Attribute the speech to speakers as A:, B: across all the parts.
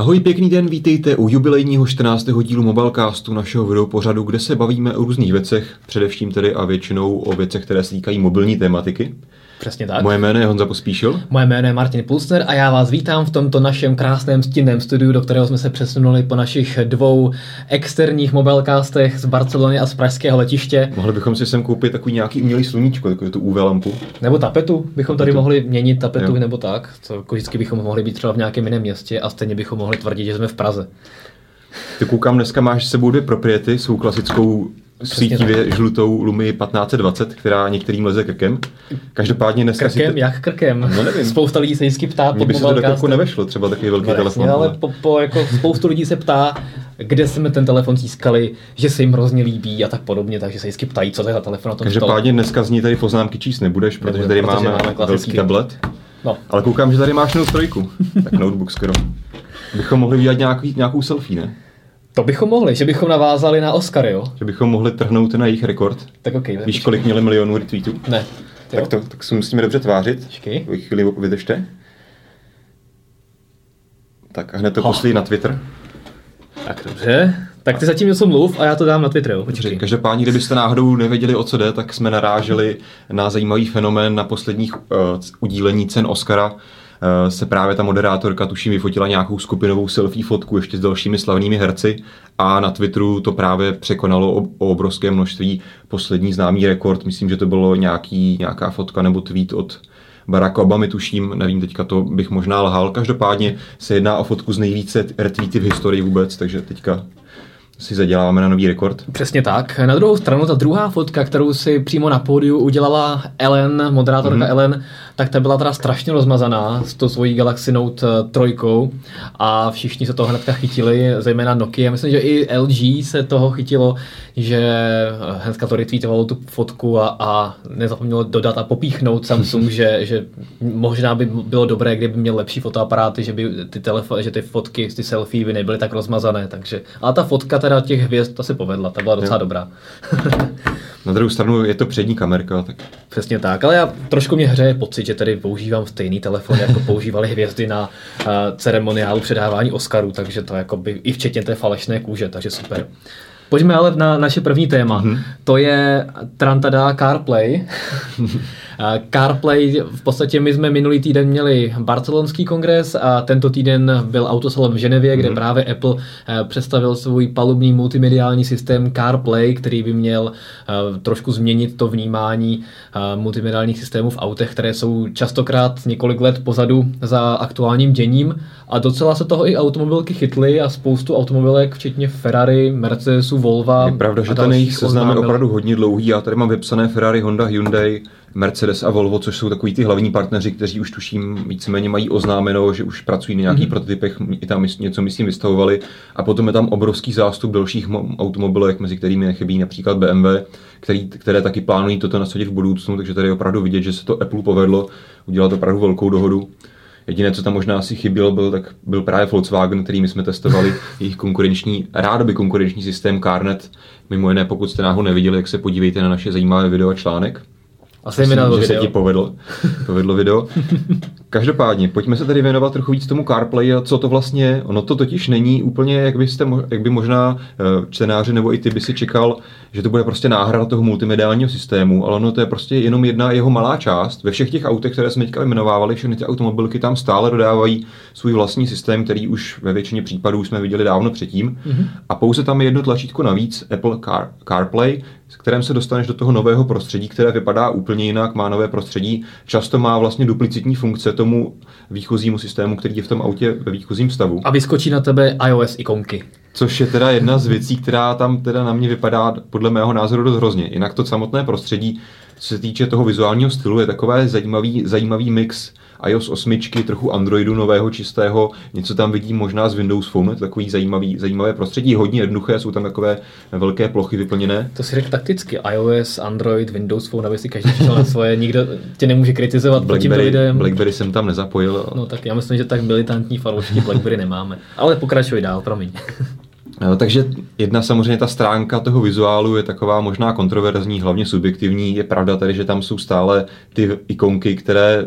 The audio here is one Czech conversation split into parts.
A: Ahoj, pěkný den, vítejte u jubilejního 14. dílu Mobilecastu našeho videopořadu, kde se bavíme o různých věcech, především tedy a většinou o věcech, které se týkají mobilní tematiky.
B: Přesně tak.
A: Moje jméno je Honza Pospíšil.
B: Moje jméno je Martin Pulsner a já vás vítám v tomto našem krásném stinném studiu, do kterého jsme se přesunuli po našich dvou externích mobilecastech z Barcelony a z pražského letiště.
A: Mohli bychom si sem koupit takový nějaký umělý sluníčko, takovou tu UV lampu.
B: Nebo tapetu, bychom tady
A: Tapetu.
B: mohli měnit tapetu
A: Jo.
B: nebo tak. Co, jako vždycky bychom mohli být třeba v nějakém jiném městě a stejně bychom mohli tvrdit, že jsme v Praze.
A: Ty koukám, dneska máš s sebou dvě propriety, svou klasickou sítivě žlutou Lumii 1520, která některým leze krkem. Každopádně dneska
B: Krkem,
A: si...
B: jak krkem?
A: No nevím.
B: Spousta lidí se vždycky ptá
A: Mně by se to do krku nevešlo, třeba takový velký
B: No,
A: telefon.
B: ale
A: ale-
B: po, po, jako spoustu lidí se ptá, kde jsme ten telefon získali, že se jim hrozně líbí a tak podobně, takže se vždycky ptají, co to je za telefon.
A: Každopádně dneska z ní tady poznámky číst nebudeš, protože
B: Nebudu,
A: tady
B: protože
A: máme,
B: máme
A: velký tablet.
B: No,
A: Ale koukám, že tady máš Note 3, tak notebook skoro. Bychom mohli udělat nějaký, nějakou selfie, ne?
B: To bychom mohli, že bychom navázali na Oscary, jo?
A: Že bychom mohli trhnout na jejich rekord.
B: Tak okej. tak
A: Víš,
B: počkej.
A: kolik měli milionů retweetů?
B: Ne.
A: Tak, to, tak se musíme dobře tvářit.
B: Počkej.
A: Vy chvíli vydržte. Tak a hned to poslí na Twitter.
B: Tak dobře. Tak ty zatím něco mluv a já to dám na Twitter, jo? Počkej.
A: Každopádně, kdybyste náhodou nevěděli, o co jde, tak jsme naráželi na zajímavý fenomén na posledních uh, udílení cen Oscara. Uh, se právě ta moderátorka, tuším, vyfotila nějakou skupinovou selfie fotku ještě s dalšími slavnými herci a na Twitteru to právě překonalo o, o obrovské množství poslední známý rekord. Myslím, že to bylo nějaký, nějaká fotka nebo tweet od Baracka Obamy, tuším, nevím, teďka to bych možná lhal. Každopádně se jedná o fotku z nejvíce retweety v historii vůbec, takže teďka si zaděláváme na nový rekord.
B: Přesně tak. Na druhou stranu, ta druhá fotka, kterou si přímo na pódiu udělala Ellen, moderátorka
A: Mhm.
B: mm-hmm. Ellen, tak ta byla teda strašně rozmazaná s tou svojí Galaxy Note eh, trojkou a všichni se toho hnedka chytili, zejména Nokia. Myslím, že i LG se toho chytilo, že eh, hnedka to retweetovalo tu fotku a, a nezapomnělo dodat a popíchnout Samsung, že, že možná by bylo dobré, kdyby měl lepší fotoaparáty, že by ty, telefo- že ty fotky, ty selfie by nebyly tak rozmazané. Takže, ale ta fotka teda těch hvězd, ta se povedla, ta byla docela
A: Jo.
B: dobrá.
A: Na druhou stranu je to přední kamerka, tak
B: Přesně tak, ale já trošku mě hřeje pocit, že tady používám stejný telefon, jako používali hvězdy na uh, ceremoniálu předávání Oscarů, takže to jako by i včetně té falešné kůže, takže super. Pojďme ale na naše první téma. Mm-hmm. To je Trantada CarPlay. Eh, CarPlay, v podstatě my jsme minulý týden měli barcelonský kongres a tento týden byl autosalon v Ženevě, kde právě Apple eh, představil svůj palubní multimediální systém CarPlay, který by měl eh, trošku změnit to vnímání multimediálních systémů v autech, které jsou častokrát několik let pozadu za aktuálním děním a docela se toho i automobilky chytly a spoustu automobilek, včetně Ferrari, Mercedesu, Volva.
A: je pravda, že ten jejich seznam je opravdu hodně dlouhý. Já tady mám vypsané Ferrari, Honda, Hyundai, Mercedes a Volvo, což jsou takový ty hlavní partneři, kteří už tuším víceméně mají oznámeno, že už pracují na nějakých mm-hmm. prototypech, i tam něco myslím vystavovali. A potom je tam obrovský zástup dalších mo- automobilek, mezi kterými nechybí například BMW, který, které taky plánují toto nasadit v budoucnu, takže tady je opravdu vidět, že se to Apple povedlo udělat opravdu velkou dohodu. Jediné, co tam možná asi chybělo, byl, tak byl právě Volkswagen, který my jsme testovali, jejich konkurenční, rádoby konkurenční systém CarNet. Mimo jiné, pokud jste náhodou neviděli, tak se podívejte na naše zajímavé video a článek.
B: A zejména
A: Myslím, že
B: video.
A: se ti povedlo, povedlo video. Každopádně, pojďme se tady věnovat trochu víc tomu CarPlay a co to vlastně je. Ono to totiž není úplně, jak, byste, jak by možná eh, čtenáři nebo i ty by si čekal, že to bude prostě náhrada toho multimediálního systému, ale ono to je prostě jenom jedna jeho malá část. Ve všech těch autech, které jsme teďka vyjmenovávali, všechny ty automobilky tam stále dodávají svůj vlastní systém, který už ve většině případů jsme viděli dávno předtím. Mm-hmm. A pouze tam je jedno tlačítko navíc, Apple Car, CarPlay, s kterým se dostaneš do toho nového prostředí, které vypadá úplně jinak, má nové prostředí, často má vlastně duplicitní funkce tomu výchozímu systému, který je v tom autě ve výchozím stavu.
B: A vyskočí na tebe iOS ikonky.
A: Což je teda jedna z věcí, která tam teda na mě vypadá podle mého názoru dost hrozně. Jinak to samotné prostředí, co se týče toho vizuálního stylu, je takové zajímavý, zajímavý mix iOS 8, trochu Androidu nového, čistého, něco tam vidím možná z Windows Phone, je to takový zajímavý, zajímavé prostředí, hodně jednoduché, jsou tam takové velké plochy vyplněné.
B: To si řekl takticky. iOS, Android, Windows Phone, aby si každý přišel na svoje. Nikdo tě nemůže kritizovat
A: Blackberry,
B: videem.
A: Blackberry jsem tam nezapojil.
B: No tak já myslím, že tak militantní fanoušky Blackberry nemáme. Ale pokračuj dál, promiň.
A: No, takže jedna samozřejmě ta stránka toho vizuálu je taková možná kontroverzní, hlavně subjektivní. Je pravda tady, že tam jsou stále ty ikonky, které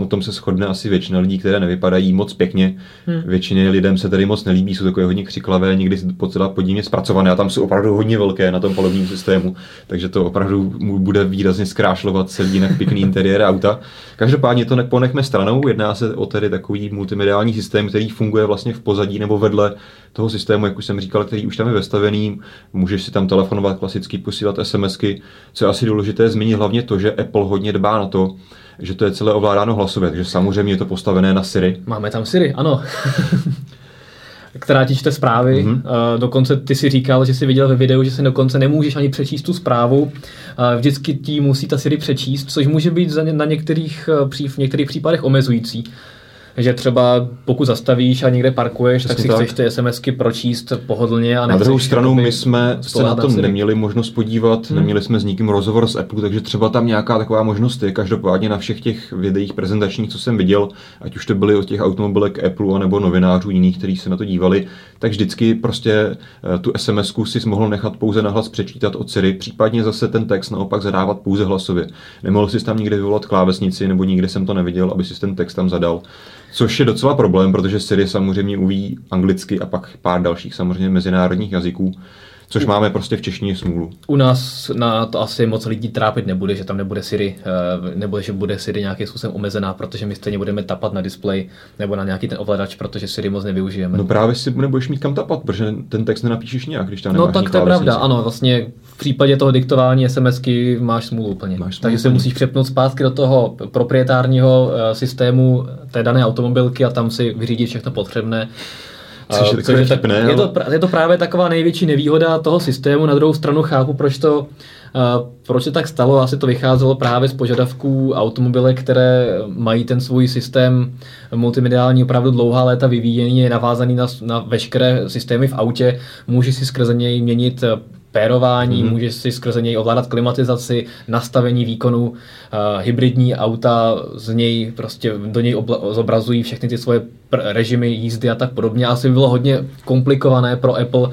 A: o tom se shodne asi většina lidí, které nevypadají moc pěkně. Hmm. Většině lidem se tady moc nelíbí, jsou takové hodně křiklavé, někdy docela podivně zpracované a tam jsou opravdu hodně velké na tom palubním systému, takže to opravdu bude výrazně zkrášlovat celý jinak pěkný interiér auta. Každopádně to ponechme stranou, jedná se o tedy takový multimediální systém, který funguje vlastně v pozadí nebo vedle toho systému, jak už jsem říkal, který už tam je vestavený. Můžeš si tam telefonovat, klasicky posílat SMSky. Co je asi důležité zmínit hlavně to, že Apple hodně dbá na to, že to je celé ovládáno hlasově, takže samozřejmě je to postavené na Siri.
B: Máme tam Siri, ano. která ti čte zprávy. Mm-hmm. Dokonce ty si říkal, že jsi viděl ve videu, že si dokonce nemůžeš ani přečíst tu zprávu. Vždycky ti musí ta Siri přečíst, což může být na některých, eh, v některých případech omezující že třeba pokud zastavíš a někde parkuješ, Přesně tak si tak. chceš ty SMSky pročíst pohodlně. A
A: Na druhou stranu my jsme se na tom neměli možnost podívat, hmm. neměli jsme s nikým rozhovor z Apple, takže třeba tam nějaká taková možnost je. Každopádně na všech těch videích prezentačních, co jsem viděl, ať už to byly od těch automobilek Apple nebo novinářů jiných, kteří se na to dívali, tak vždycky prostě eh, tu SMSku si mohl nechat pouze nahlas přečítat od Siri, případně zase ten text naopak zadávat pouze hlasově. Nemohl si tam nikde vyvolat klávesnici, nebo nikde jsem to neviděl, aby si ten text tam zadal. Což je docela problém, protože Siri samozřejmě uví anglicky a pak pár dalších samozřejmě mezinárodních jazyků. Což máme prostě v češtině smůlu.
B: U nás na to asi moc lidí trápit nebude, že tam nebude Siri, eh, nebo že bude Siri nějakým způsobem omezená, protože my stejně budeme tapat na displej nebo na nějaký ten ovladač, protože Siri moc nevyužijeme.
A: No právě si nebudeš mít kam tapat, protože ten text nenapíšeš nějak, když tam
B: No tak to je pravda, ano, vlastně v případě toho diktování SMSky máš smůlu úplně. Máš smůlu Takže se musíš přepnout zpátky do toho proprietárního eh, systému té dané automobilky a tam si vyřídit všechno potřebné.
A: Což je, což je, tak,
B: ne, je, to, je to právě taková největší nevýhoda toho systému. Na druhou stranu chápu, proč to uh, proč se tak stalo? Asi to vycházelo právě z požadavků automobilek, které mají ten svůj systém multimediální opravdu dlouhá léta vyvíjený, je navázaný na, na veškeré systémy v autě, může si skrze něj měnit pérování, mm-hmm. můžeš si skrze něj ovládat klimatizaci, nastavení výkonu, uh, hybridní auta z něj prostě do něj obla- zobrazují všechny ty svoje pr- režimy jízdy a tak podobně. Asi by bylo hodně komplikované pro Apple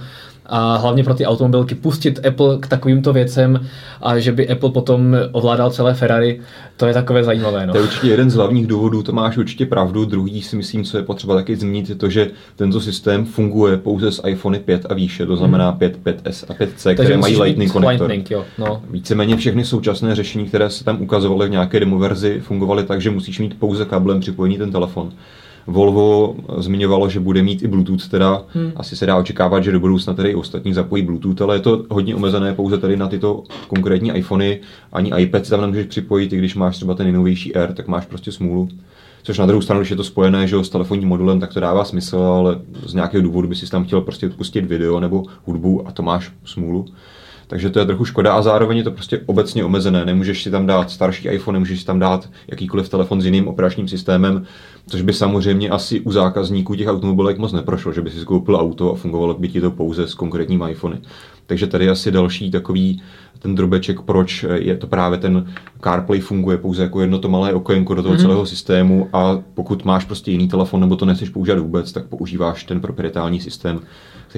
B: a hlavně pro ty automobilky pustit Apple k takovýmto věcem a že by Apple potom ovládal celé Ferrari, to je takové zajímavé. No.
A: To je určitě jeden z hlavních důvodů, to máš určitě pravdu. Druhý si myslím, co je potřeba taky zmínit, je to, že tento systém funguje pouze s iPhone 5 a výše, to znamená 5, hmm. 5S a 5C, které mají Lightning konektor. Lightning,
B: jo. No.
A: Víceméně všechny současné řešení, které se tam ukazovaly v nějaké demo verzi, fungovaly tak, že musíš mít pouze kablem připojený ten telefon. Volvo zmiňovalo, že bude mít i Bluetooth, teda hmm. asi se dá očekávat, že do budoucna tedy i ostatní zapojí Bluetooth, ale je to hodně omezené pouze tady na tyto konkrétní iPhony, ani iPad si tam nemůžeš připojit, i když máš třeba ten nejnovější Air, tak máš prostě smůlu. Což na druhou stranu, když je to spojené že, s telefonním modulem, tak to dává smysl, ale z nějakého důvodu by si tam chtěl prostě pustit video nebo hudbu a to máš smůlu. Takže to je trochu škoda a zároveň je to prostě obecně omezené. Nemůžeš si tam dát starší iPhone, nemůžeš si tam dát jakýkoliv telefon s jiným operačním systémem, což by samozřejmě asi u zákazníků těch automobilek moc neprošlo, že by si koupil auto a fungovalo by ti to pouze s konkrétním iPhony. Takže tady asi další takový ten drobeček, proč je to právě ten CarPlay funguje pouze jako jedno to malé okénko do toho mm. celého systému a pokud máš prostě jiný telefon nebo to nechceš používat vůbec, tak používáš ten proprietární systém.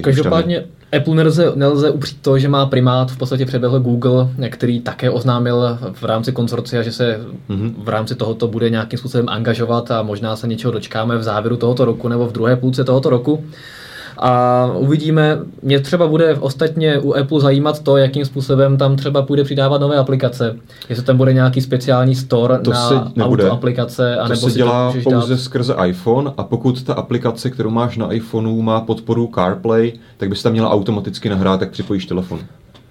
B: Každopádně Apple nelze, nelze upřít to, že má primát v podstatě předběhl Google, který také oznámil v rámci konsorcia, že se mm-hmm. v rámci tohoto bude nějakým způsobem angažovat a možná se něčeho dočkáme v závěru tohoto roku nebo v druhé půlce tohoto roku. A uvidíme, mě třeba bude ostatně u Apple zajímat to, jakým způsobem tam třeba půjde přidávat nové aplikace. Jestli tam bude nějaký speciální store to na auto aplikace.
A: A to se dělá to pouze dát... skrze iPhone a pokud ta aplikace, kterou máš na iPhoneu, má podporu CarPlay, tak bys tam měla automaticky nahrát, tak připojíš telefon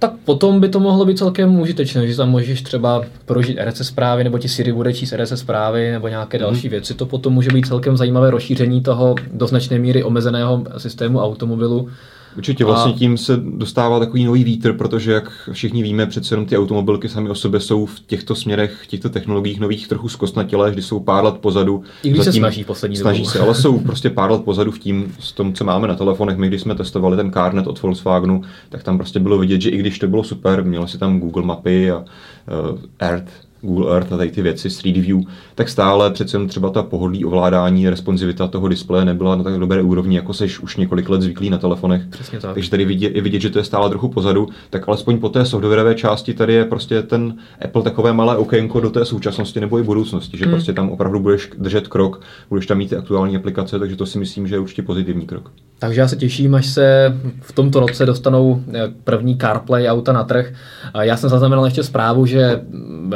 B: tak potom by to mohlo být celkem užitečné, že tam můžeš třeba prožít RSS zprávy, nebo ti Siri bude číst RSS zprávy, nebo nějaké mm. další věci. To potom může být celkem zajímavé rozšíření toho do značné míry omezeného systému automobilu
A: Určitě vlastně a... tím se dostává takový nový vítr, protože jak všichni víme, přece jenom ty automobilky sami o sobě jsou v těchto směrech, v těchto technologiích nových trochu zkostnatělé, když jsou pár let pozadu.
B: I když Zatím se snaží poslední
A: Snaží se, ale jsou prostě pár let pozadu v tím, s tom, co máme na telefonech. My, když jsme testovali ten CarNet od Volkswagenu, tak tam prostě bylo vidět, že i když to bylo super, mělo si tam Google mapy a uh, Earth, Google Earth a tady ty věci, Street View, tak stále přece jen třeba ta pohodlí ovládání, responsivita toho displeje nebyla na tak dobré úrovni, jako seš už několik let zvyklý na telefonech.
B: Přesně tak.
A: Takže tady vidět, je vidět, že to je stále trochu pozadu, tak alespoň po té softwarové části tady je prostě ten Apple takové malé okénko do té současnosti nebo i budoucnosti, že hmm. prostě tam opravdu budeš držet krok, budeš tam mít ty aktuální aplikace, takže to si myslím, že je určitě pozitivní krok.
B: Takže já se těším, až se v tomto roce dostanou eh, první CarPlay auta na trh. Já jsem zaznamenal ještě zprávu, že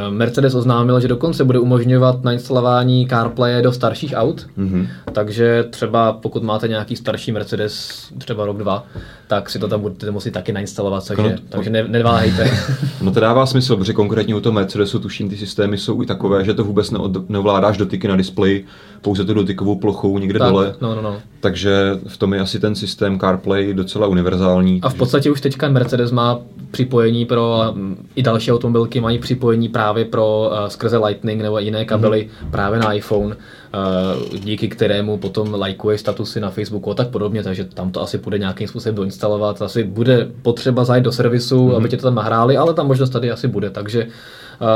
B: Mercedes oznámil, že dokonce bude umožňovat nainstalování CarPlay do starších aut. Mm-hmm. Takže třeba pokud máte nějaký starší Mercedes, třeba rok, dva, tak si to tam budete muset taky nainstalovat, takže, no, takže ne, neváhejte.
A: No to dává smysl, protože konkrétně u toho Mercedesu tuším, ty systémy jsou i takové, že to vůbec neovládáš dotyky na displeji, pouze tu dotykovou plochou někde tak, dole.
B: No, no, no.
A: Takže v tom je asi ten systém CarPlay docela univerzální.
B: A v podstatě už teďka Mercedes má připojení pro, i další automobilky mají připojení právě pro uh, skrze Lightning nebo jiné kabely mm-hmm. právě na iPhone, uh, díky kterému potom lajkuje statusy na Facebooku a tak podobně, takže tam to asi bude nějakým způsobem doinstalovat. Asi bude potřeba zajít do servisu, mm-hmm. aby tě to tam nahráli, ale ta možnost tady asi bude, takže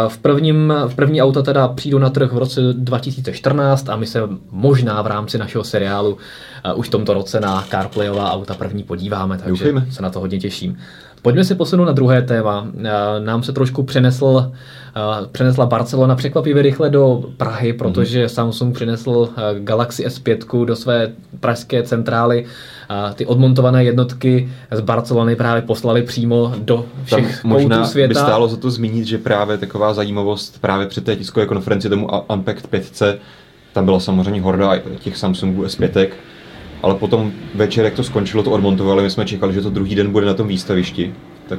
B: v, prvním, v první auta teda přijdu na trh v roce 2014 a my se možná v rámci našeho seriálu už v tomto roce na CarPlayová auta první podíváme, takže Doufejme. se na to hodně těším. Pojďme si posunout na druhé téma. Nám se trošku přenesl, přenesla Barcelona překvapivě rychle do Prahy, protože mm-hmm. Samsung přinesl Galaxy S5 do své pražské centrály. Ty odmontované jednotky z Barcelony právě poslali přímo do všech Tam možná světa.
A: by stálo za to zmínit, že právě taková zajímavost právě při té tiskové konferenci tomu Unpacked 5 tam byla samozřejmě horda těch Samsungů S5, ale potom večer, jak to skončilo, to odmontovali, my jsme čekali, že to druhý den bude na tom výstavišti.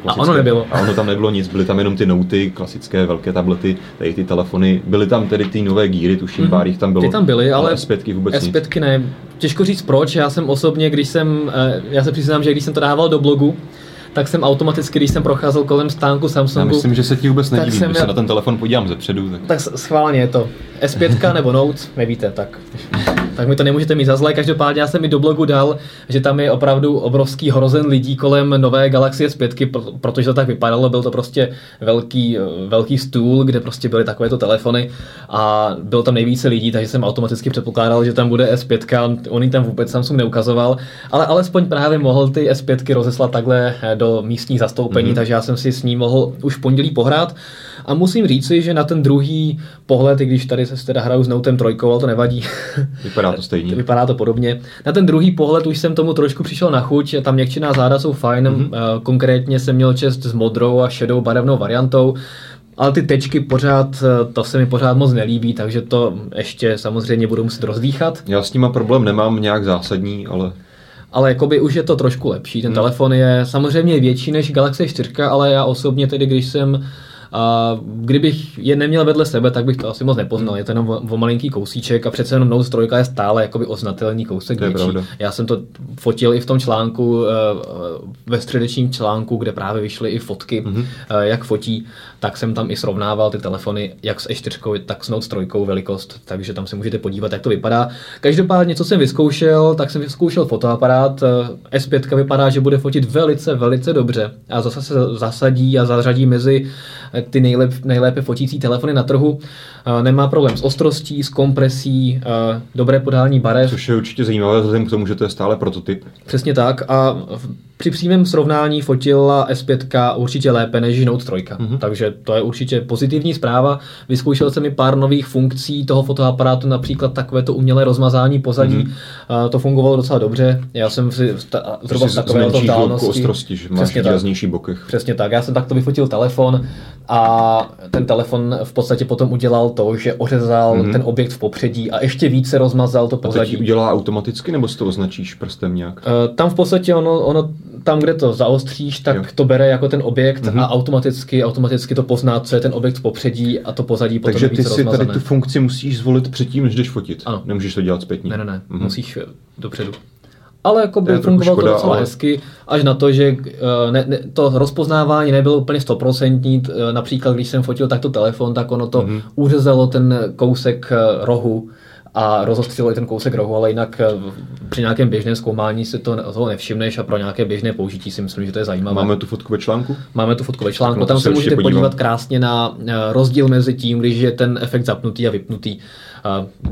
B: A ono nebylo.
A: A ono tam nebylo nic, byly tam jenom ty noty, klasické velké tablety, tady ty telefony, byly tam tedy ty nové gíry, tuším, mm-hmm. pár jich tam bylo.
B: Ty tam byly, ale, ale
A: S5 vůbec
B: S5 nic. ne. Těžko říct proč, já jsem osobně, když jsem, eh, já se přiznám, že když jsem to dával do blogu, tak jsem automaticky, když jsem procházel kolem stánku Samsungu...
A: Já myslím, že se ti vůbec nedivím, když se na ten telefon podívám ze předu.
B: Tak, tak schválně je to S5 nebo Note, nevíte, tak, tak mi to nemůžete mít za zlé. Každopádně já jsem mi do blogu dal, že tam je opravdu obrovský hrozen lidí kolem nové Galaxy S5, protože to tak vypadalo, byl to prostě velký, velký stůl, kde prostě byly takovéto telefony a bylo tam nejvíce lidí, takže jsem automaticky předpokládal, že tam bude S5, on tam vůbec Samsung neukazoval, ale alespoň právě mohl ty S5 rozeslat takhle do místních zastoupení, mm-hmm. takže já jsem si s ním mohl už v pondělí pohrát. A musím říci, že na ten druhý pohled, i když tady se teda hraju s Notem 3, ale to nevadí.
A: Vypadá to stejně.
B: Vypadá to podobně. Na ten druhý pohled už jsem tomu trošku přišel na chuť, tam měkčená záda jsou fajn, mm-hmm. konkrétně jsem měl čest s modrou a šedou barevnou variantou. Ale ty tečky pořád, eh, to se mi pořád moc nelíbí, takže to ještě samozřejmě budu muset rozdýchat.
A: Já s nima problém nemám nějak zásadní, ale
B: ale jakoby už je to trošku lepší. Ten hmm. telefon je samozřejmě větší než Galaxy 4, ale já osobně tedy, když jsem a kdybych je neměl vedle sebe, tak bych to asi moc nepoznal. Je to jenom o, o malinký kousíček a přece jenom Note 3 je stále jakoby oznatelný kousek
A: to větší.
B: Já jsem to fotil i v tom článku, eh, ve středečním článku, kde právě vyšly i fotky, mm-hmm. jak fotí, tak jsem tam i srovnával ty telefony, jak s E4, tak s Note 3 velikost, takže tam se můžete podívat, jak to vypadá. Každopádně, co jsem vyzkoušel, tak jsem vyzkoušel fotoaparát. Eh, S5 vypadá, že bude fotit velice, velice dobře a zase se zasadí a zařadí mezi ty nejlep, nejlépe fotící telefony na trhu. Nemá problém s ostrostí, s kompresí, dobré podání barev.
A: Což je určitě zajímavé vzhledem k tomu, že to je stále prototyp.
B: Přesně tak a při přímém srovnání fotila S5 určitě lépe než Note 3, mm-hmm. takže to je určitě pozitivní zpráva. Vyzkoušel jsem i pár nových funkcí toho fotoaparátu, například takové to umělé rozmazání pozadí. Mm-hmm. To fungovalo docela dobře. Já jsem si zhruba v takové
A: vzdálenosti... ostrosti, že máš výraznější bokech.
B: Přesně tak. Já jsem takto vyfotil telefon a ten telefon v podstatě potom udělal to, že ořezal mm-hmm. ten objekt v popředí a ještě více rozmazal to pozadí.
A: A teď udělá automaticky, nebo si to označíš prstem nějak?
B: Uh, tam v podstatě ono, ono tam, kde to zaostříš, tak jo. to bere jako ten objekt mm-hmm. a automaticky, automaticky to pozná, co je ten objekt v popředí a to pozadí potom
A: Takže ty si rozmazané. tady tu funkci musíš zvolit předtím, než jdeš fotit.
B: Ano.
A: Nemůžeš to dělat zpětně.
B: Ne, ne, ne. Mm-hmm. Musíš eh, dopředu. Ale jako by fungovalo to docela ale... hezky, až na to, že eh, ne, ne, to rozpoznávání nebylo úplně stoprocentní. Eh, například, když jsem fotil takto telefon, tak ono to mm-hmm. uřezalo ten kousek rohu a rozostřil i ten kousek rohu, ale jinak eh, při nějakém běžném zkoumání si to, toho nevšimneš a pro nějaké běžné použití si myslím, že to je zajímavé.
A: Máme tu fotku ve článku?
B: Máme tu fotku ve článku, no, tam se můžete podívat krásně na eh, rozdíl mezi tím, když je ten efekt zapnutý a vypnutý.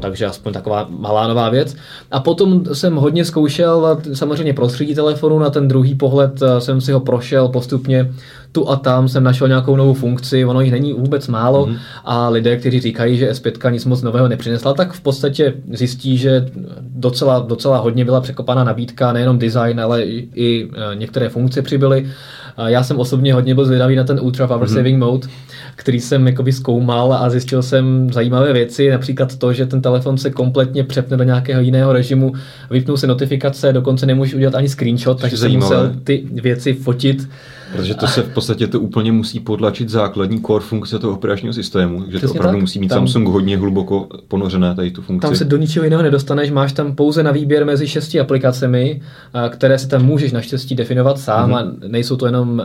B: Takže aspoň taková malá nová věc. A potom jsem hodně zkoušel samozřejmě prostředí telefonu, na ten druhý pohled jsem si ho prošel postupně tu a tam jsem našel nějakou novou funkci, ono jich není vůbec málo mm-hmm. a lidé, kteří říkají, že S5 nic moc nového nepřinesla, tak v podstatě zjistí, že docela, docela hodně byla překopaná nabídka, nejenom design, ale i, i e, některé funkce přibyly. Já jsem osobně hodně byl zvědavý na ten Ultra Power mm-hmm. Saving Mode, který jsem jakoby zkoumal a zjistil jsem zajímavé věci, například to, že ten telefon se kompletně přepne do nějakého jiného režimu, vypnou se notifikace, dokonce nemůžeš udělat ani screenshot, takže jsem musel ty věci fotit
A: Protože to se v podstatě to úplně musí podlačit základní core funkce toho operačního systému, že Přesně to opravdu tak. musí mít tam, Samsung hodně hluboko ponořené tady tu funkci.
B: Tam se do ničeho jiného nedostaneš, máš tam pouze na výběr mezi šesti aplikacemi, které si tam můžeš naštěstí definovat sám mm-hmm. a nejsou to jenom uh,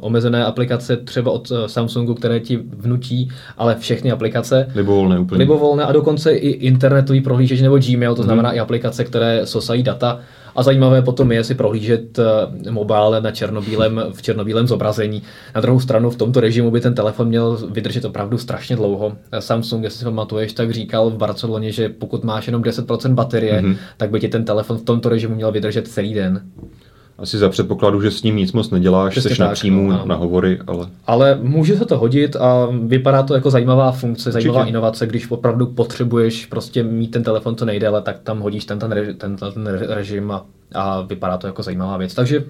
B: omezené aplikace třeba od uh, Samsungu, které ti vnutí, ale všechny aplikace.
A: Libovolné úplně.
B: Libovolné a dokonce i internetový prohlížeč nebo Gmail, to znamená mm-hmm. i aplikace, které sosají data a zajímavé potom je si prohlížet eh, mobile na černobílém, v černobílém zobrazení. Na druhou stranu v tomto režimu by ten telefon měl vydržet opravdu strašně dlouho. Samsung, jestli si pamatuješ, tak říkal v Barceloně, že pokud máš jenom 10% baterie, mm-hmm. tak by ti ten telefon v tomto režimu měl vydržet celý den.
A: Asi za předpokladu, že s ním nic moc neděláš, jsi na příjmu, no, na hovory, ale...
B: Ale může se to hodit a vypadá to jako zajímavá funkce, Určitě. zajímavá inovace, když opravdu potřebuješ prostě mít ten telefon co nejdéle, tak tam hodíš ten, ten, reži, ten, ten režim a, a vypadá to jako zajímavá věc. Takže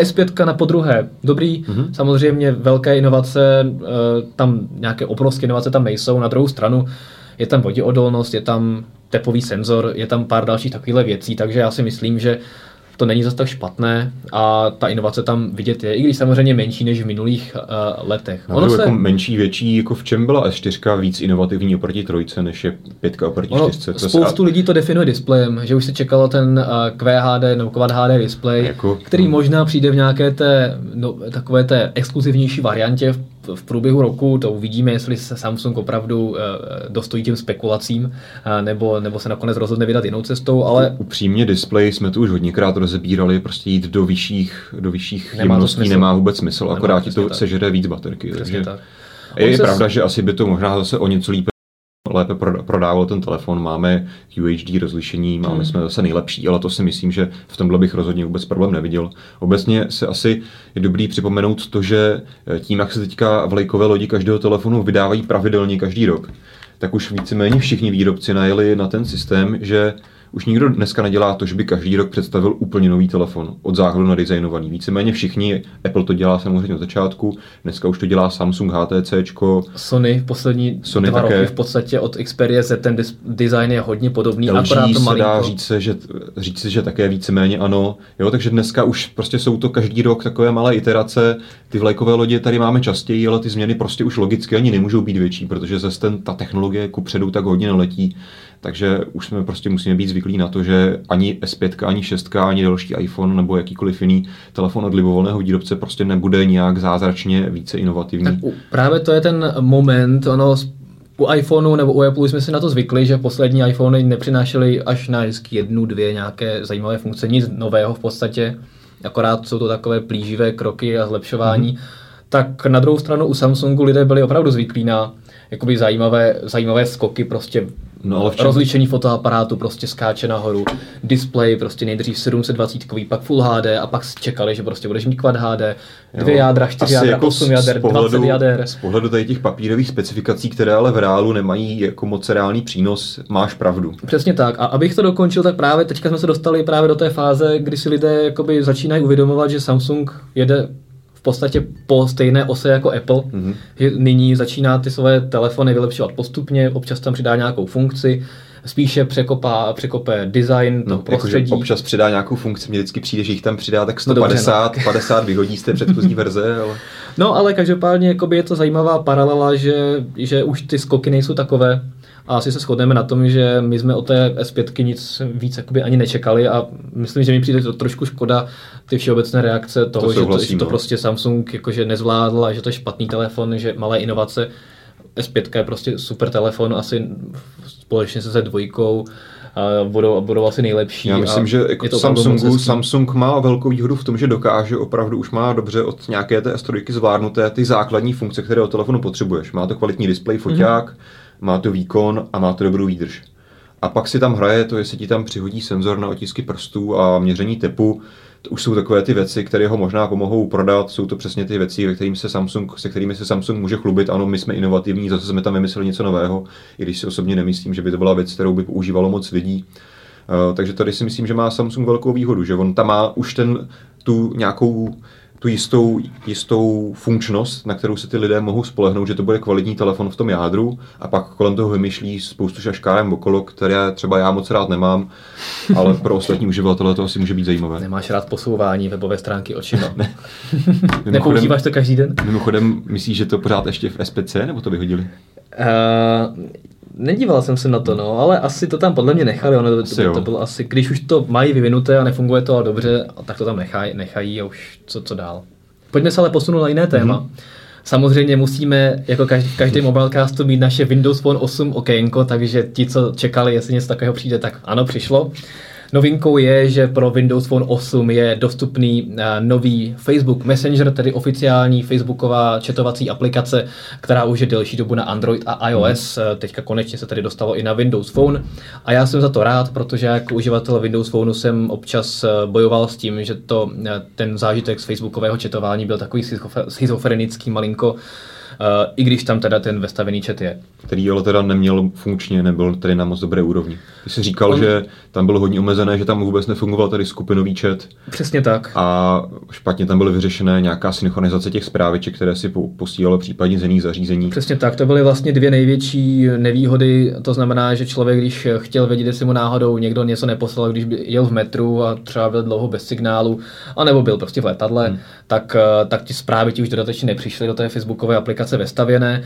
B: S5 na podruhé, dobrý, mm-hmm. samozřejmě velké inovace, eh, tam nějaké obrovské inovace tam nejsou, na druhou stranu je tam voděodolnost, je tam tepový senzor, je tam pár dalších takových věcí, takže já si myslím, že to není zase tak špatné a ta inovace tam vidět je, i když samozřejmě menší než v minulých uh, letech.
A: ono se... jako menší, větší, jako v čem byla S4 víc inovativní oproti trojce, než je pětka oproti ono, čtyřce?
B: Spoustu se... lidí to definuje displejem, že už se čekalo ten uh, QHD nebo Quad HD display, jako, který možná přijde v nějaké té, no, takové té exkluzivnější variantě v v průběhu roku to uvidíme, jestli se Samsung opravdu eh, dostojí těm spekulacím, eh, nebo, nebo se nakonec rozhodne vydat jinou cestou, ale...
A: Upřímně display jsme tu už hodněkrát rozebírali, prostě jít do vyšších, do vyšších nemá jemností nemá vůbec smysl, nemá akorát ti to tak. sežere víc baterky. Přesně takže... tak. Je se... pravda, že asi by to možná zase o něco líp lépe prodával ten telefon, máme UHD rozlišení, máme hmm. jsme zase nejlepší, ale to si myslím, že v tomhle bych rozhodně vůbec problém neviděl. Obecně se asi je dobrý připomenout to, že tím, jak se teďka vlajkové lodi každého telefonu vydávají pravidelně každý rok, tak už víceméně všichni výrobci najeli na ten systém, že už nikdo dneska nedělá to, že by každý rok představil úplně nový telefon, od základu na designovaný. Víceméně všichni, Apple to dělá samozřejmě od začátku, dneska už to dělá Samsung, HTC.
B: Sony v poslední Sony dva také. roky v podstatě od Xperia Z ten design je hodně podobný,
A: LG akorát to se dá říct, se, že, říct, že také víceméně ano. Jo, takže dneska už prostě jsou to každý rok takové malé iterace. Ty vlajkové lodě tady máme častěji, ale ty změny prostě už logicky ani nemůžou být větší, protože zase ten, ta technologie kupředu tak hodně neletí. Takže už jsme prostě musíme být zvyklí na to, že ani S5, ani 6, ani další iPhone nebo jakýkoliv jiný telefon od libovolného výrobce prostě nebude nějak zázračně více inovativní. Tak
B: právě to je ten moment, ono u iPhoneu nebo u Apple jsme si na to zvykli, že poslední iPhony nepřinášely až na hezky jednu, dvě nějaké zajímavé funkce, nic nového v podstatě, akorát jsou to takové plíživé kroky a zlepšování. Mm-hmm. Tak na druhou stranu u Samsungu lidé byli opravdu zvyklí na jakoby zajímavé, zajímavé skoky prostě No, ale čem... Rozlišení fotoaparátu prostě skáče nahoru, display prostě nejdřív 720, pak Full HD a pak čekali, že prostě budeš mít Quad HD, dvě jo, jádra, čtyři jádra, jako osm jader, pohledu, 20 jader.
A: Z pohledu tady těch papírových specifikací, které ale v reálu nemají jako moc reálný přínos, máš pravdu.
B: Přesně tak. A abych to dokončil, tak právě teďka jsme se dostali právě do té fáze, kdy si lidé jakoby začínají uvědomovat, že Samsung jede v podstatě po stejné ose jako Apple. Mm-hmm. Nyní začíná ty své telefony vylepšovat postupně, občas tam přidá nějakou funkci, spíše překopá, překope design, no, prostředí.
A: Jako, občas přidá nějakou funkci, mě vždycky přijde, že jich tam přidá tak 150, no dobře, no. 50 vyhodí z té předchozí verze. Ale...
B: No ale každopádně je to zajímavá paralela, že, že už ty skoky nejsou takové, a asi se shodneme na tom, že my jsme o té S5 nic víc jakoby ani nečekali a myslím, že mi přijde to trošku škoda ty všeobecné reakce toho, to že, to, že to prostě Samsung jakože nezvládl a že to je špatný telefon, že malé inovace S5 je prostě super telefon, asi společně se se dvojkou a budou, budou asi nejlepší.
A: Já myslím, že jako Samsungu, Samsung má velkou výhodu v tom, že dokáže opravdu už má dobře od nějaké té S3 zvládnuté ty základní funkce, které od telefonu potřebuješ. Má to kvalitní displej, foťák, mm-hmm. má to výkon a má to dobrou výdrž. A pak si tam hraje to, jestli ti tam přihodí senzor na otisky prstů a měření tepu, to už jsou takové ty věci, které ho možná pomohou prodat. Jsou to přesně ty věci, ve kterým se Samsung, se kterými se Samsung může chlubit. Ano, my jsme inovativní, zase jsme tam vymysleli něco nového, i když si osobně nemyslím, že by to byla věc, kterou by používalo moc lidí. Uh, takže tady si myslím, že má Samsung velkou výhodu, že on tam má už ten, tu nějakou tu jistou, jistou funkčnost, na kterou se ty lidé mohou spolehnout, že to bude kvalitní telefon v tom jádru a pak kolem toho vymýšlí spoustu šaškárem okolo, které třeba já moc rád nemám, ale pro ostatní uživatele to asi může být zajímavé.
B: Nemáš rád posouvání webové stránky očima? ne. Nepoužíváš to každý den?
A: Mimochodem, myslíš, že to pořád ještě v SPC, nebo to vyhodili? Uh,
B: Nedíval jsem se na to, no, ale asi to tam podle mě nechali. Ono to, to, to bylo asi, když už to mají vyvinuté a nefunguje to a dobře, tak to tam nechají, nechají a už co, co dál. Pojďme se ale posunout na jiné téma. Mm-hmm. Samozřejmě musíme jako každý, každý mobilecastu mít naše Windows Phone 8 okénko, takže ti, co čekali, jestli něco takového přijde, tak ano, přišlo. Novinkou je, že pro Windows Phone 8 je dostupný eh, nový Facebook Messenger, tedy oficiální facebooková chatovací aplikace, která už je delší dobu na Android a iOS. Hmm. Teďka konečně se tedy dostalo i na Windows Phone. A já jsem za to rád, protože jako uživatel Windows Phone jsem občas eh, bojoval s tím, že to, ten zážitek z facebookového chatování byl takový schizofrenický malinko Eh, i když tam teda ten vestavený chat je.
A: Který ale teda neměl funkčně, nebyl tedy na moc dobré úrovni. Ty jsi říkal, On... že tam bylo hodně omezené, že tam vůbec nefungoval tady skupinový chat.
B: Přesně tak.
A: A špatně tam byly vyřešené nějaká synchronizace těch zpráviček, které si posílalo případně z jiných zařízení.
B: Přesně tak, to byly vlastně dvě největší nevýhody. To znamená, že člověk, když chtěl vědět, jestli mu náhodou někdo něco neposlal, když by jel v metru a třeba byl dlouho bez signálu, anebo byl prostě v letadle, hmm. tak, eh, tak ti zprávy ti už dodatečně nepřišly do té facebookové aplikace aplikace vestavěné.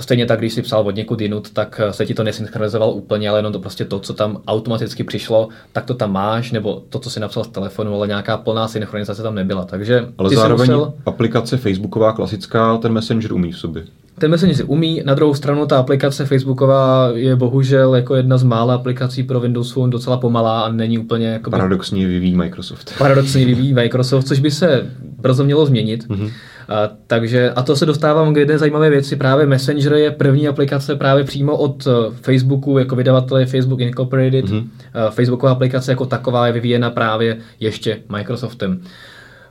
B: Stejně tak, když si psal od někud jinut, tak se ti to nesynchronizoval úplně, ale jenom to prostě to, co tam automaticky přišlo, tak to tam máš, nebo to, co si napsal z telefonu, ale nějaká plná synchronizace tam nebyla. Takže
A: ale zároveň musel... aplikace Facebooková klasická ten Messenger umí v sobě.
B: Ten Messenger si umí, na druhou stranu ta aplikace Facebooková je bohužel jako jedna z mála aplikací pro Windows Phone docela pomalá a není úplně... Jakoby...
A: Paradoxně vyvíjí Microsoft.
B: Paradoxně vyvíjí Microsoft, což by se brzo mělo změnit. Mm-hmm. A, takže, a to se dostávám k jedné zajímavé věci. Právě Messenger je první aplikace právě přímo od eh, Facebooku, jako vydavatele Facebook Incorporated. Mm-hmm. Facebooková aplikace jako taková je vyvíjena právě ještě Microsoftem.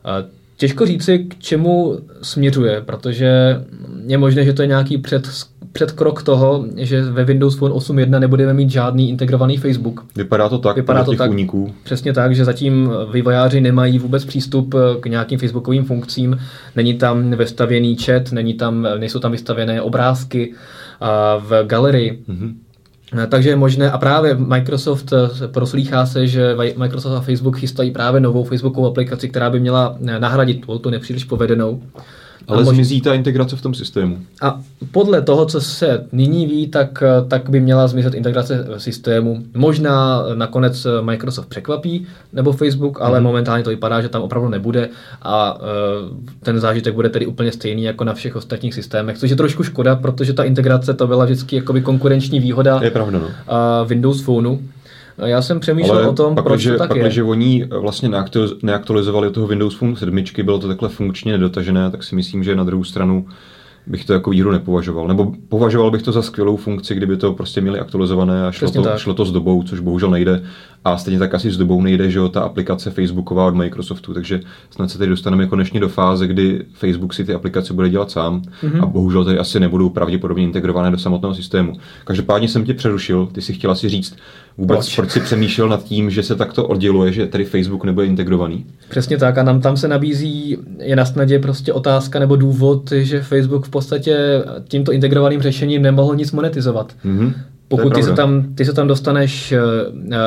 B: A, těžko říci, k čemu směřuje, protože je možné, že to je nějaký před předkrok toho, že ve Windows Phone 8.1 nebudeme mít žádný integrovaný Facebook.
A: Vypadá to tak, Vypadá to tak, úniků.
B: Přesně tak, že zatím vývojáři nemají vůbec přístup k nějakým Facebookovým funkcím, není tam vestavěný chat, není tam, nejsou tam vystavěné obrázky v galerii. Mm-hmm. Takže je možné, a právě Microsoft proslýchá se, že Microsoft a Facebook chystají právě novou Facebookovou aplikaci, která by měla nahradit tu nepříliš povedenou.
A: Ale mož... zmizí ta integrace v tom systému.
B: A podle toho, co se nyní ví, tak, tak by měla zmizet integrace v systému. Možná nakonec Microsoft překvapí, nebo Facebook, ale hmm. momentálně to vypadá, že tam opravdu nebude a uh, ten zážitek bude tedy úplně stejný jako na všech ostatních systémech, což je trošku škoda, protože ta integrace to byla vždycky jakoby konkurenční výhoda
A: je pravda, no.
B: Windows Phoneu. Já jsem přemýšlel
A: Ale
B: o tom,
A: pak,
B: proč
A: že,
B: to tak
A: pak,
B: je.
A: že oni vlastně neaktualizovali toho Windows Phone 7, bylo to takhle funkčně nedotažené, tak si myslím, že na druhou stranu bych to jako výhru nepovažoval. Nebo považoval bych to za skvělou funkci, kdyby to prostě měli aktualizované a šlo, to, šlo to s dobou, což bohužel nejde. A stejně tak asi s dobou nejde, že jo, ta aplikace Facebooková od Microsoftu, takže snad se teď dostaneme konečně do fáze, kdy Facebook si ty aplikace bude dělat sám mm-hmm. a bohužel tady asi nebudou pravděpodobně integrované do samotného systému. Každopádně jsem tě přerušil, ty si chtěla si říct vůbec, proč, proč si přemýšlel nad tím, že se takto odděluje, že tady Facebook nebude integrovaný?
B: Přesně tak a nám tam se nabízí, je na snadě prostě otázka nebo důvod, že Facebook v podstatě tímto integrovaným řešením nemohl nic monetizovat. Mm-hmm. Pokud ty se, tam, ty se tam dostaneš eh,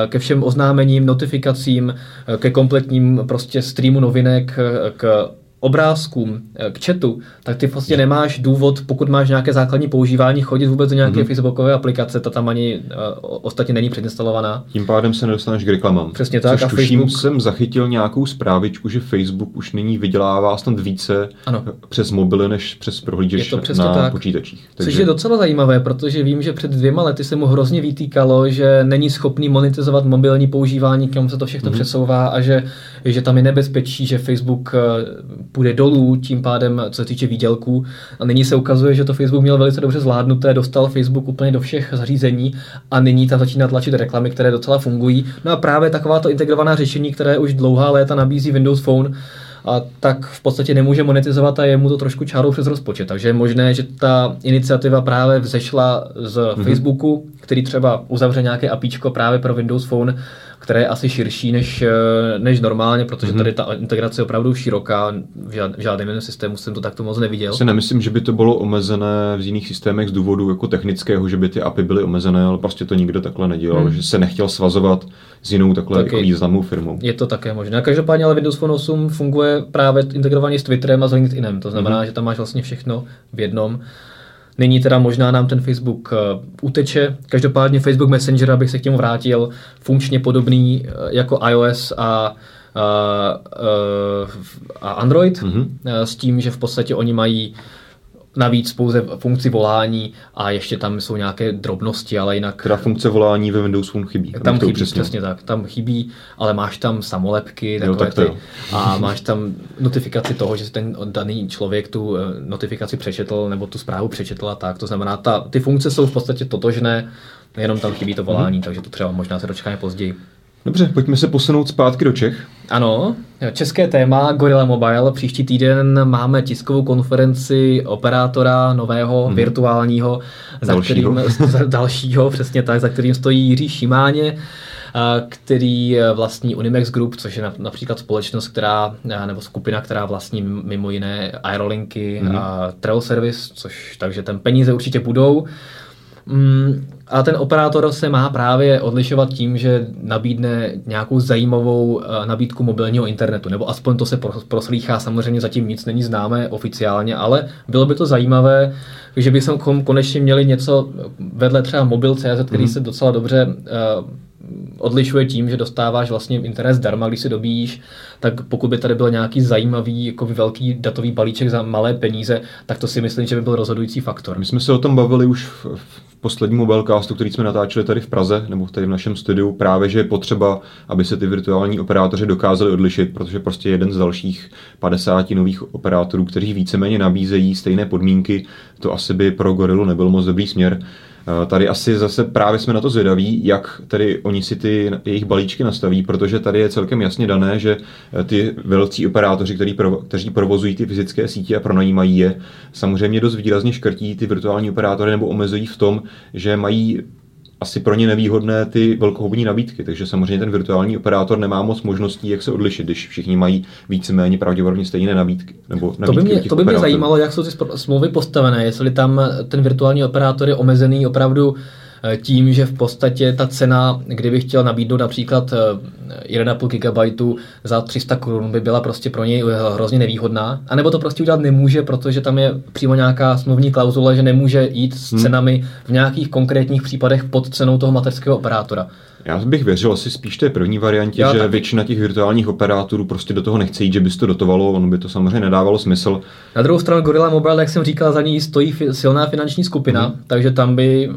B: ke všem oznámením, notifikacím, eh, ke kompletním prostě streamu novinek, eh, k obrázkům, eh, k chatu, tak ty vlastně nemáš důvod, pokud máš nějaké základní používání, chodit vůbec do nějaké mm-hmm. facebookové aplikace, ta tam ani uh, ostatně není předinstalovaná.
A: Tím pádem se nedostaneš k reklamám.
B: Přesně tak.
A: Což a tuším, Facebook... jsem zachytil nějakou zprávičku, že Facebook už nyní vydělává snad více ano. přes mobily, než přes prohlížeč na tak. počítačích.
B: Takže... Což je docela zajímavé, protože vím, že před dvěma lety se mu hrozně vytýkalo, že není schopný monetizovat mobilní používání, kam se to všechno mm-hmm. přesouvá a že, že tam je nebezpečí, že Facebook eh, půjde dolů, tím pádem, co se týče výdělků. A nyní se ukazuje, že to Facebook měl velice dobře zvládnuté, dostal Facebook úplně do všech zařízení a nyní tam začíná tlačit reklamy, které docela fungují. No a právě takováto integrovaná řešení, které už dlouhá léta nabízí Windows Phone, a tak v podstatě nemůže monetizovat a je mu to trošku čárou přes rozpočet. Takže je možné, že ta iniciativa právě vzešla z mm-hmm. Facebooku, který třeba uzavře nějaké apíčko právě pro Windows Phone které je asi širší než, eh, než normálně, protože mm-hmm. tady ta integrace je opravdu široká. V, žád, v žádném jiném systému jsem to takto moc neviděl.
A: Si nemyslím, že by to bylo omezené v jiných systémech z důvodu jako technického, že by ty API byly omezené, ale prostě to nikdo takhle nedělal, mm. že se nechtěl svazovat s jinou takhle Taky, jako významnou firmou.
B: Je to také možné. A každopádně ale Windows Phone 8 funguje právě integrovaně s Twitterem a s LinkedInem. To znamená, mm-hmm. že tam máš vlastně všechno v jednom. Nyní teda možná nám ten Facebook uh, uteče. Každopádně Facebook Messenger, abych se k němu vrátil, funkčně podobný uh, jako iOS a uh, uh, a Android, mm-hmm. s tím, že v podstatě oni mají navíc pouze funkci volání a ještě tam jsou nějaké drobnosti, ale jinak...
A: Která funkce volání ve Windows Phone chybí.
B: Tam chybí, přesně. přesně tak. Tam chybí, ale máš tam samolepky jo, tak ty, a máš tam notifikaci toho, že ten daný člověk tu eh, notifikaci přečetl nebo tu zprávu přečetl a tak. To znamená, ta, ty funkce jsou v podstatě totožné, jenom tam chybí to volání, mm-hmm. takže to třeba možná se dočkáme později.
A: Dobře, pojďme se posunout zpátky do Čech.
B: Ano, české téma Gorilla Mobile. Příští týden máme tiskovou konferenci operátora nového, hmm. virtuálního, za dalšího. kterým, za, dalšího, přesně tak, za kterým stojí Jiří Šimáně který vlastní Unimex Group, což je například společnost, která, nebo skupina, která vlastní mimo jiné Aerolinky mm. a Trail Service, což takže ten peníze určitě budou. Mm, a ten operátor se má právě odlišovat tím, že nabídne nějakou zajímavou eh, nabídku mobilního internetu, nebo aspoň to se proslýchá, samozřejmě zatím nic není známé oficiálně, ale bylo by to zajímavé, že bychom konečně měli něco vedle třeba mobil.cz, který mm. se docela dobře uh, odlišuje tím, že dostáváš vlastně internet zdarma, když si dobíjíš, tak pokud by tady byl nějaký zajímavý, jako velký datový balíček za malé peníze, tak to si myslím, že by byl rozhodující faktor.
A: My jsme se o tom bavili už v, posledním mobilecastu, který jsme natáčeli tady v Praze, nebo tady v našem studiu, právě, že je potřeba, aby se ty virtuální operátoři dokázali odlišit, protože prostě jeden z dalších 50 nových operátorů, kteří víceméně nabízejí stejné podmínky, to asi by pro Gorilu nebyl moc dobrý směr. Eh, tady asi zase právě jsme na to zvědaví, jak tady oni si ty jejich balíčky nastaví, protože tady je celkem jasně dané, že eh, ty velcí operátoři, který, kteří provozují ty fyzické sítě a pronajímají je, samozřejmě dost výrazně škrtí ty virtuální operátory nebo omezují v tom, že mají asi pro ně nevýhodné ty velkohubní nabídky, takže samozřejmě ten virtuální operátor nemá moc možností, jak se odlišit, když všichni mají víceméně pravděpodobně stejné nabídky. Nebo nabídky
B: to by mě, to by mě zajímalo, jak jsou ty smlouvy postavené, jestli tam ten virtuální operátor je omezený opravdu tím, že v podstatě ta cena, kdyby chtěl nabídnout například 1,5 eh, GB za 300 korun, by byla prostě pro něj eh, hrozně nevýhodná. A nebo to prostě udělat nemůže, protože tam je přímo nějaká smluvní klauzule, že nemůže jít s hmm. cenami v nějakých konkrétních případech pod cenou toho mateřského operátora.
A: Já bych věřil asi spíš té první variantě, Já že taky. většina těch virtuálních operátorů prostě do toho nechce jít, že by to dotovalo, ono by to samozřejmě nedávalo smysl.
B: Na druhou stranu Gorilla Mobile, jak jsem říkal, za ní stojí silná finanční skupina, mm. takže tam by uh,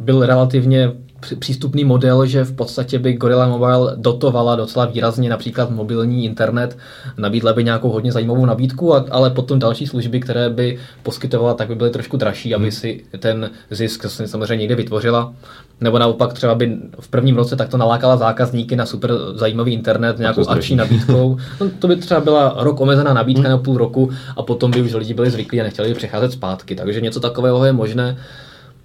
B: byl relativně přístupný model, že v podstatě by Gorilla Mobile dotovala docela výrazně například mobilní internet, nabídla by nějakou hodně zajímavou nabídku, ale potom další služby, které by poskytovala, tak by byly trošku dražší, aby hmm. si ten zisk samozřejmě někde vytvořila. Nebo naopak třeba by v prvním roce takto nalákala zákazníky na super zajímavý internet nějakou akční nabídkou. No, to by třeba byla rok omezená nabídka hmm. na půl roku a potom by už lidi byli zvyklí a nechtěli přecházet zpátky. Takže něco takového je možné.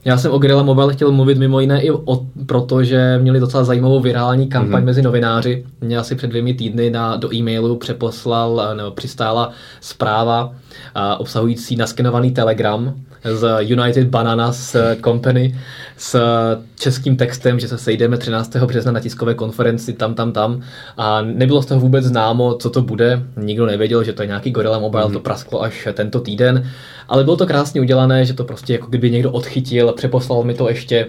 B: Já jsem o Gorilla Mobile chtěl mluvit mimo jiné i o, proto, že měli docela zajímavou virální kampaň mm-hmm. mezi novináři. Mě asi před dvěmi týdny na, do e-mailu přeposlal nebo přistála zpráva a, obsahující naskenovaný telegram z United Bananas Company s českým textem, že se sejdeme 13. března na tiskové konferenci tam, tam, tam a nebylo z toho vůbec známo, co to bude. Nikdo nevěděl, že to je nějaký Gorilla Mobile, mm. to prasklo až tento týden, ale bylo to krásně udělané, že to prostě jako kdyby někdo odchytil, přeposlal mi to ještě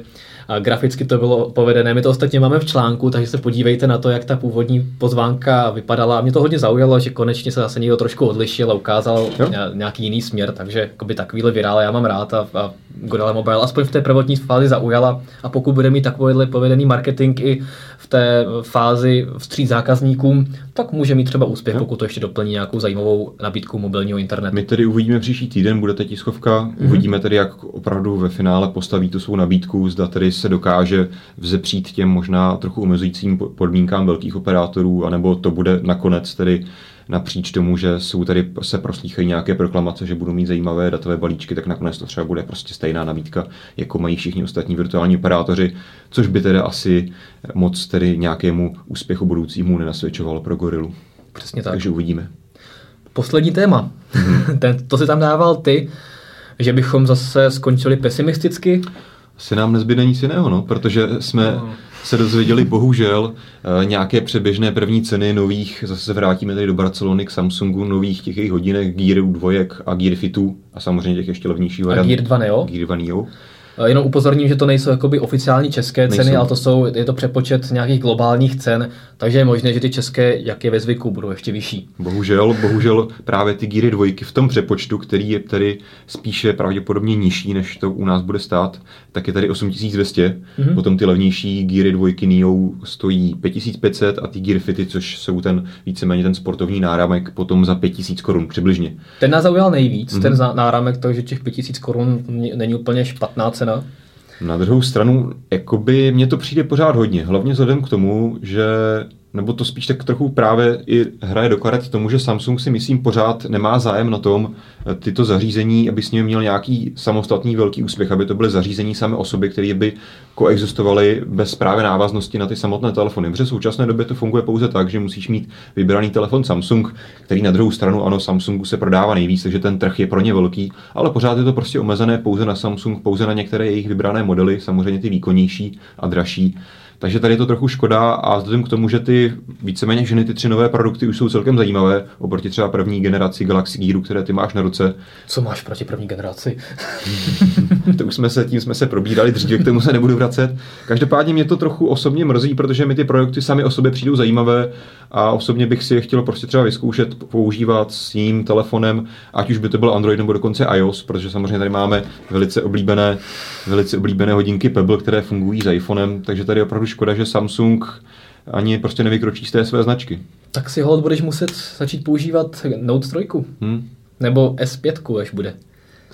B: a graficky to bylo povedené. My to ostatně máme v článku, takže se podívejte na to, jak ta původní pozvánka vypadala. A mě to hodně zaujalo, že konečně se zase někdo trošku odlišil a ukázal jo. nějaký jiný směr, takže takovýhle virále já mám rád a, a Gorilla Mobile aspoň v té prvotní fázi zaujala a pokud bude mít takovýhle povedený marketing i v té fázi vstříc zákazníkům, tak může mít třeba úspěch, jo. pokud to ještě doplní nějakou zajímavou nabídku mobilního internetu.
A: My tedy uvidíme příští týden, bude tiskovka, mm-hmm. uvidíme tedy, jak opravdu ve finále postaví tu svou nabídku, zda tedy se dokáže vzepřít těm možná trochu omezujícím podmínkám velkých operátorů, anebo to bude nakonec tedy napříč tomu, že jsou tady se proslýchají nějaké proklamace, že budou mít zajímavé datové balíčky, tak nakonec to třeba bude prostě stejná nabídka, jako mají všichni ostatní virtuální operátoři, což by tedy asi moc tedy nějakému úspěchu budoucímu nenasvědčovalo pro Gorilu.
B: Přesně tak.
A: Takže uvidíme.
B: Poslední téma. Mm-hmm. Ten, to si tam dával ty, že bychom zase skončili pesimisticky.
A: Asi nám nezbyde nic jiného, no, protože jsme no. Se dozvěděli bohužel eh, nějaké předběžné první ceny nových, zase se vrátíme tady do Barcelony k Samsungu, nových těch jejich hodinek, Gear dvojek a Gear Fitů a samozřejmě těch ještě levnějších
B: variant. A Gear 2 Neo?
A: Gear 2 Neo.
B: Jenom upozorním, že to nejsou jakoby oficiální české ceny, nejsou. ale to jsou, je to přepočet nějakých globálních cen, takže je možné, že ty české, jak je ve zvyku, budou ještě vyšší.
A: Bohužel, bohužel právě ty Geary dvojky v tom přepočtu, který je tedy spíše pravděpodobně nižší, než to u nás bude stát, tak je tady 8200, mm-hmm. potom ty levnější Geary dvojky Neo stojí 5500 a ty Gear Fity, což jsou ten víceméně ten sportovní náramek, potom za 5000 korun přibližně.
B: Ten nás zaujal nejvíc, mm-hmm. ten náramek, takže těch 5000 korun není úplně špatná cena cena.
A: Na druhou stranu, jakoby mně to přijde pořád hodně, hlavně vzhledem k tomu, že nebo to spíš tak trochu právě i hraje do karet tomu, že Samsung si myslím pořád nemá zájem na tom eh, tyto zařízení, aby s nimi měl nějaký samostatný velký úspěch, aby to byly zařízení samé o sobě, které by koexistovaly bez právě návaznosti na ty samotné telefony. Protože v současné době to funguje pouze tak, že musíš mít vybraný telefon Samsung, který na druhou stranu, ano, Samsungu se prodává nejvíc, takže ten trh je pro ně velký, ale pořád je to prostě omezené pouze na Samsung, pouze na některé jejich vybrané modely, samozřejmě ty výkonnější a dražší. Takže tady je to trochu škoda a vzhledem k tomu, že ty víceméně ženy ty tři nové produkty už jsou celkem zajímavé, oproti třeba první generaci Galaxy Gearu, které ty máš na ruce.
B: Co máš proti první generaci?
A: to už jsme se, tím jsme se probírali dříve, k tomu se nebudu vracet. Každopádně mě to trochu osobně mrzí, protože mi ty produkty sami o sobě přijdou zajímavé a osobně bych si je chtěl prostě třeba vyzkoušet používat s tím telefonem, ať už by to byl Android nebo dokonce iOS, protože samozřejmě tady máme velice oblíbené, velice oblíbené hodinky Pebble, které fungují s iPhonem, takže tady je opravdu škoda, že Samsung ani prostě nevykročí z té své značky.
B: Tak si ho budeš muset začít používat Note 3. Hmm. Nebo S5, až bude.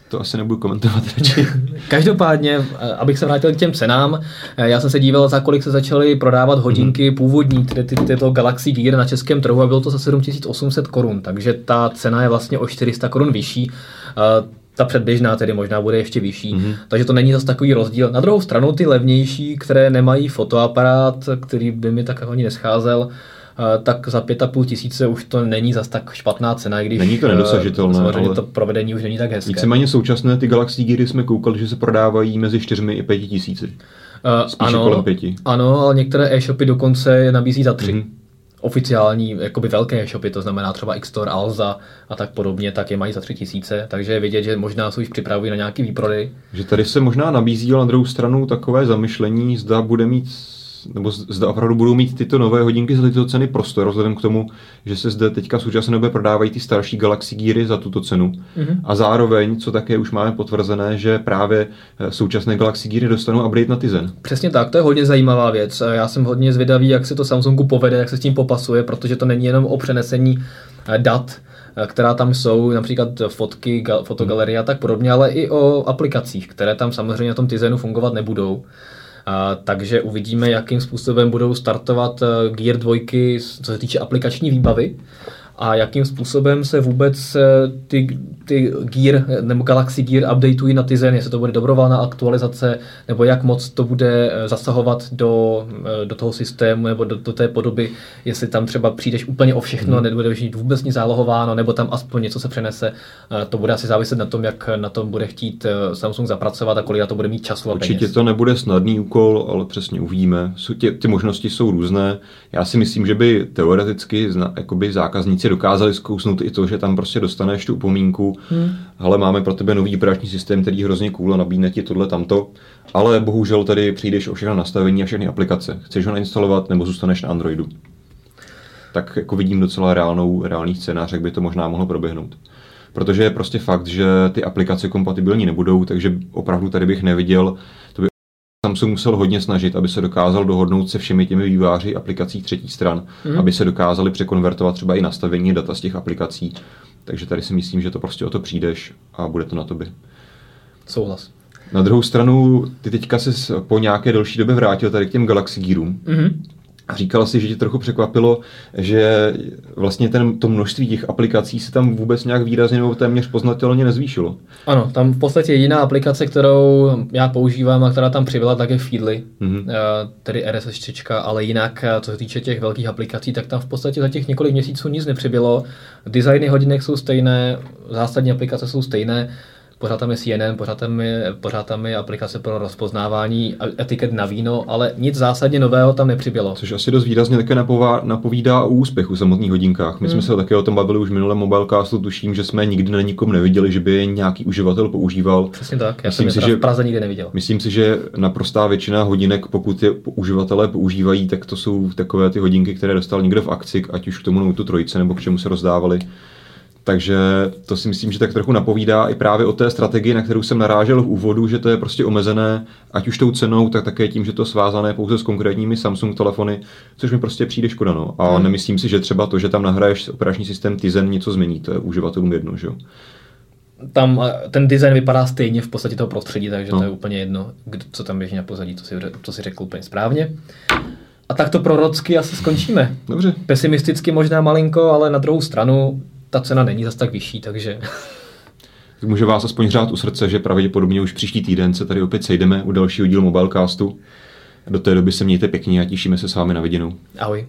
A: To asi nebudu komentovat radši.
B: Každopádně, eh, abych se vrátil k těm cenám, eh, já jsem se díval, za kolik se začaly prodávat hodinky mm-hmm. původní, tedy ty, tyto Galaxy Gear na českém trhu a bylo to za 7800 korun, takže ta cena je vlastně o 400 korun vyšší. Eh, ta předběžná tedy možná bude ještě vyšší, mm-hmm. takže to není zase takový rozdíl. Na druhou stranu ty levnější, které nemají fotoaparát, který by mi tak ani nescházel, tak za pět a půl tisíce už to není zas tak špatná cena, i když
A: není to nedosažitelné.
B: Samozřejmě ale... to provedení už není tak hezké.
A: Víceméně současné ty Galaxy Geary jsme koukali, že se prodávají mezi čtyřmi i pěti tisíci. Uh, ano, kolem pěti.
B: Ano, ale některé e-shopy dokonce nabízí za tři. Mm-hmm oficiální, jakoby velké e-shopy, to znamená třeba Xstore, Alza a tak podobně, tak je mají za tři tisíce, takže je vidět, že možná se už připravují na nějaký výprodej.
A: Že tady se možná nabízí, na druhou stranu takové zamyšlení, zda bude mít nebo zda opravdu budou mít tyto nové hodinky za tyto ceny prostor, vzhledem k tomu, že se zde teďka v současné době prodávají ty starší Galaxy Geary za tuto cenu. Mm-hmm. A zároveň, co také už máme potvrzené, že právě eh, současné Galaxy Geary dostanou update na Tizen.
B: Přesně tak, to je hodně zajímavá věc. Já jsem hodně zvědavý, jak se to Samsungu povede, jak se s tím popasuje, protože to není jenom o přenesení eh, dat, eh, která tam jsou, například fotky, fotogalerie a tak podobně, ale i o aplikacích, které tam samozřejmě na tom Tizenu fungovat nebudou. Takže uvidíme, jakým způsobem budou startovat uh, Gear 2, co se týče aplikační výbavy. A jakým způsobem se vůbec eh, ty, ty Gear nebo Galaxy Gear updateují na Tizen, jestli to bude dobrovolná aktualizace, nebo jak moc to bude eh, zasahovat do, eh, do toho systému nebo do, do té podoby, jestli tam třeba přijdeš úplně o všechno hmm. a nebudeš mít vůbec nic zálohováno, nebo tam aspoň něco se přenese. To bude asi záviset na tom, jak na tom bude chtít Samsung zapracovat a kolik na to bude mít času a
A: Určitě
B: peněz.
A: to nebude snadný úkol, ale přesně uvidíme. Ty, ty možnosti jsou různé. Já si myslím, že by teoreticky jakoby zákazníci dokázali zkousnout i to, že tam prostě dostaneš tu upomínku, hmm. ale máme pro tebe nový operační systém, který je hrozně cool a nabídne ti tohle tamto, ale bohužel tady přijdeš o všechno nastavení a všechny aplikace. Chceš ho nainstalovat nebo zůstaneš na Androidu. Tak jako vidím docela reálnou, reálný scénář, jak by to možná mohlo proběhnout. Protože je prostě fakt, že ty aplikace kompatibilní nebudou, takže opravdu tady bych neviděl, to by Samsung musel hodně snažit, aby se dokázal dohodnout se všemi těmi výváři aplikací třetí stran, mm. aby se dokázali překonvertovat třeba i nastavení data z těch aplikací. Takže tady si myslím, že to prostě o to přijdeš a bude to na tobě.
B: Souhlas.
A: Na druhou stranu, ty teďka se po nějaké delší době vrátil tady k těm Galaxy Gearům. Mm-hmm. A říkala si, že tě trochu překvapilo, že vlastně ten, to množství těch aplikací se tam vůbec nějak výrazně nebo téměř poznatelně nezvýšilo.
B: Ano, tam v podstatě jediná aplikace, kterou já používám a která tam přibyla, tak je Feedly, mm-hmm. tedy RSS, ale jinak, eh, co se týče těch velkých aplikací, tak tam v podstatě za těch několik měsíců nic nepřibylo. Designy hodinek jsou stejné, zásadní aplikace jsou stejné pořád tam je CNN, pořád tam je, pořád tam je aplikace pro rozpoznávání etiket na víno, ale nic zásadně nového tam nepřibylo.
A: Což asi dost výrazně také napová, napovídá o úspěchu samotných hodinkách. My hmm. jsme se také o tom bavili už minulém mobilecastu, tuším, že jsme nikdy na nikom neviděli, že by je nějaký uživatel používal.
B: Přesně tak, já myslím jsem si, že v Praze nikdy neviděl.
A: Myslím si, že naprostá většina hodinek, pokud je uživatelé používají, tak to jsou takové ty hodinky, které dostal někdo v akci, ať už k tomu Note trojce nebo k čemu se rozdávali. Takže to si myslím, že tak trochu napovídá i právě o té strategii, na kterou jsem narážel v úvodu, že to je prostě omezené, ať už tou cenou, tak také tím, že to svázané pouze s konkrétními Samsung telefony, což mi prostě přijde škoda. No. A hmm. nemyslím si, že třeba to, že tam nahraješ operační systém Tizen, něco změní, to je uživatelům jedno, že jo.
B: Tam eh, ten design vypadá stejně v podstatě toho prostředí, takže no. to je úplně jedno, co tam běží na pozadí, to si, to si řekl úplně správně. A tak to prorocky asi skončíme.
A: Dobře.
B: Pesimisticky možná malinko, ale na druhou stranu ta cena není zas tak vyšší, takže...
A: Tak může vás aspoň řád u srdce, že pravděpodobně už příští týden se tady opět sejdeme u dalšího dílu Mobilecastu. Do té doby se mějte pěkně a těšíme se s vámi na viděnou.
B: Ahoj.